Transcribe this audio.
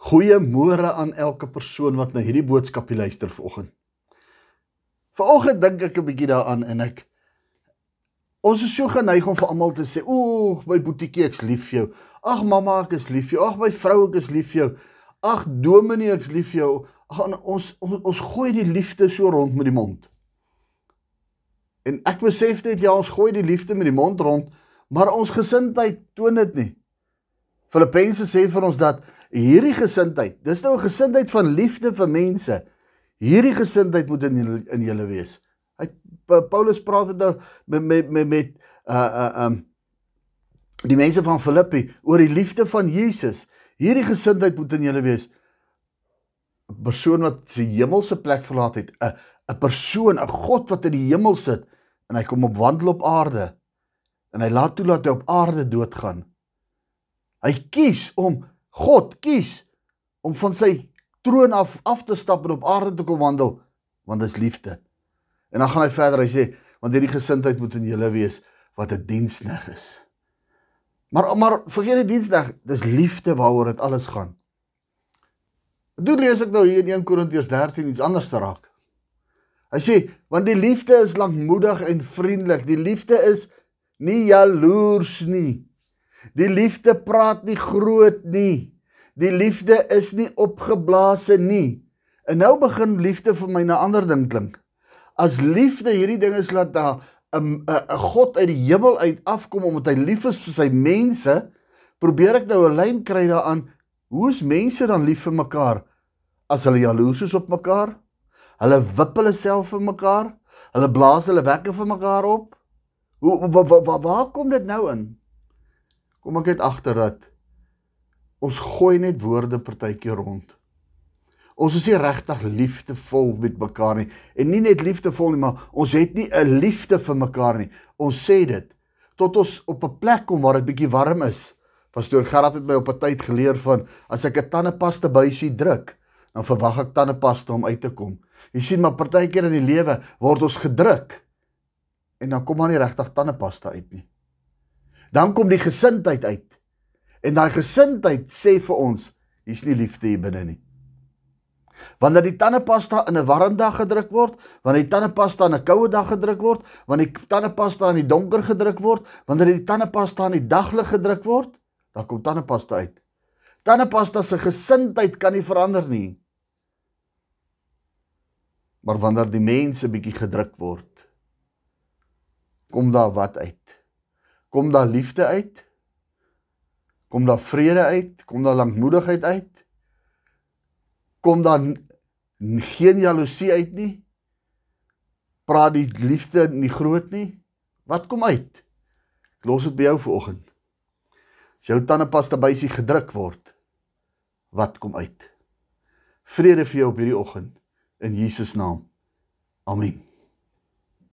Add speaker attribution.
Speaker 1: Goeiemôre aan elke persoon wat na hierdie boodskap luister vanoggend. Vanoggend dink ek 'n bietjie daaraan en ek ons is so geneig om vir almal te sê, "Ooh, my boetiekie, ek's lief vir jou. Ag mamma, ek is lief vir jou. Ag my vrou, ek is lief vir jou. Ag dominee, ek's lief vir jou." Ag ons, ons ons gooi die liefde so rond met die mond. En ek besef dit ja, ons gooi die liefde met die mond rond, maar ons gesindheid toon dit nie. Filippense sê vir ons dat hierdie gesindheid, dis nou 'n gesindheid van liefde vir mense. Hierdie gesindheid moet in in julle wees. Hy Paulus praat dit nou met met met met uh uh um die mense van Filippi oor die liefde van Jesus. Hierdie gesindheid moet in julle wees. 'n Persoon wat sy hemelse plek verlaat het, 'n 'n persoon, 'n God wat in die hemel sit en hy kom op wandel op aarde en hy laat toe dat hy op aarde doodgaan. Hy kies om God kies om van sy troon af af te stap en op aarde te kom wandel want dit is liefde. En dan gaan hy verder, hy sê want hierdie gesindheid moet in julle wees wat 'n diensnig is. Maar maar vergeet die diensnig, dis liefde waaroor dit alles gaan. Doen lees ek nou hier in 1 Korintiërs 13 iets anders te raak. Hy sê want die liefde is lankmoedig en vriendelik. Die liefde is nie jaloers nie. Die liefde praat nie groot nie. Die liefde is nie opgeblaase nie. En nou begin liefde vir my 'n ander ding klink. As liefde hierdie ding is laat daar 'n 'n God uit die hemel uit afkom omdat hy lief is vir sy mense, probeer ek nou 'n lyn kry daaraan. Hoe is mense dan lief vir mekaar as hulle jaloers is op mekaar? Hulle wip hulle self vir mekaar? Hulle blaas hulle wekke vir mekaar op? Hoe waar waar wa, wa, kom dit nou in? Kom ek uit agter dat ons gooi net woorde partykeer rond. Ons is nie regtig liefdevol met mekaar nie en nie net liefdevol nie, maar ons het nie 'n liefde vir mekaar nie. Ons sê dit tot ons op 'n plek kom waar dit bietjie warm is. Pastoor Gerard het my op 'n tyd geleer van as ek 'n tandepasta buisie druk, dan verwag ek tandepasta om uit te kom. Jy sien maar partykeer in die lewe word ons gedruk en dan kom maar nie regtig tandepasta uit nie dan kom die gesindheid uit. En daai gesindheid sê vir ons, hier's nie liefde hier binne nie. Wanneer die tandepasta in 'n warm dag gedruk word, wanneer die tandepasta in 'n koue dag gedruk word, wanneer die tandepasta in die donker gedruk word, wanneer die tandepasta in die daglig gedruk word, dan kom tandepasta uit. Tandepasta se gesindheid kan nie verander nie. Maar wanneer die mense bietjie gedruk word, kom daar wat uit? Kom daar liefde uit? Kom daar vrede uit? Kom daar lankmoedigheid uit? Kom daar geen jaloesie uit nie? Praat die liefde nie groot nie? Wat kom uit? Ek los dit by jou vanoggend. As jou tandepasta bysie gedruk word, wat kom uit? Vrede vir jou op hierdie oggend in Jesus naam. Amen.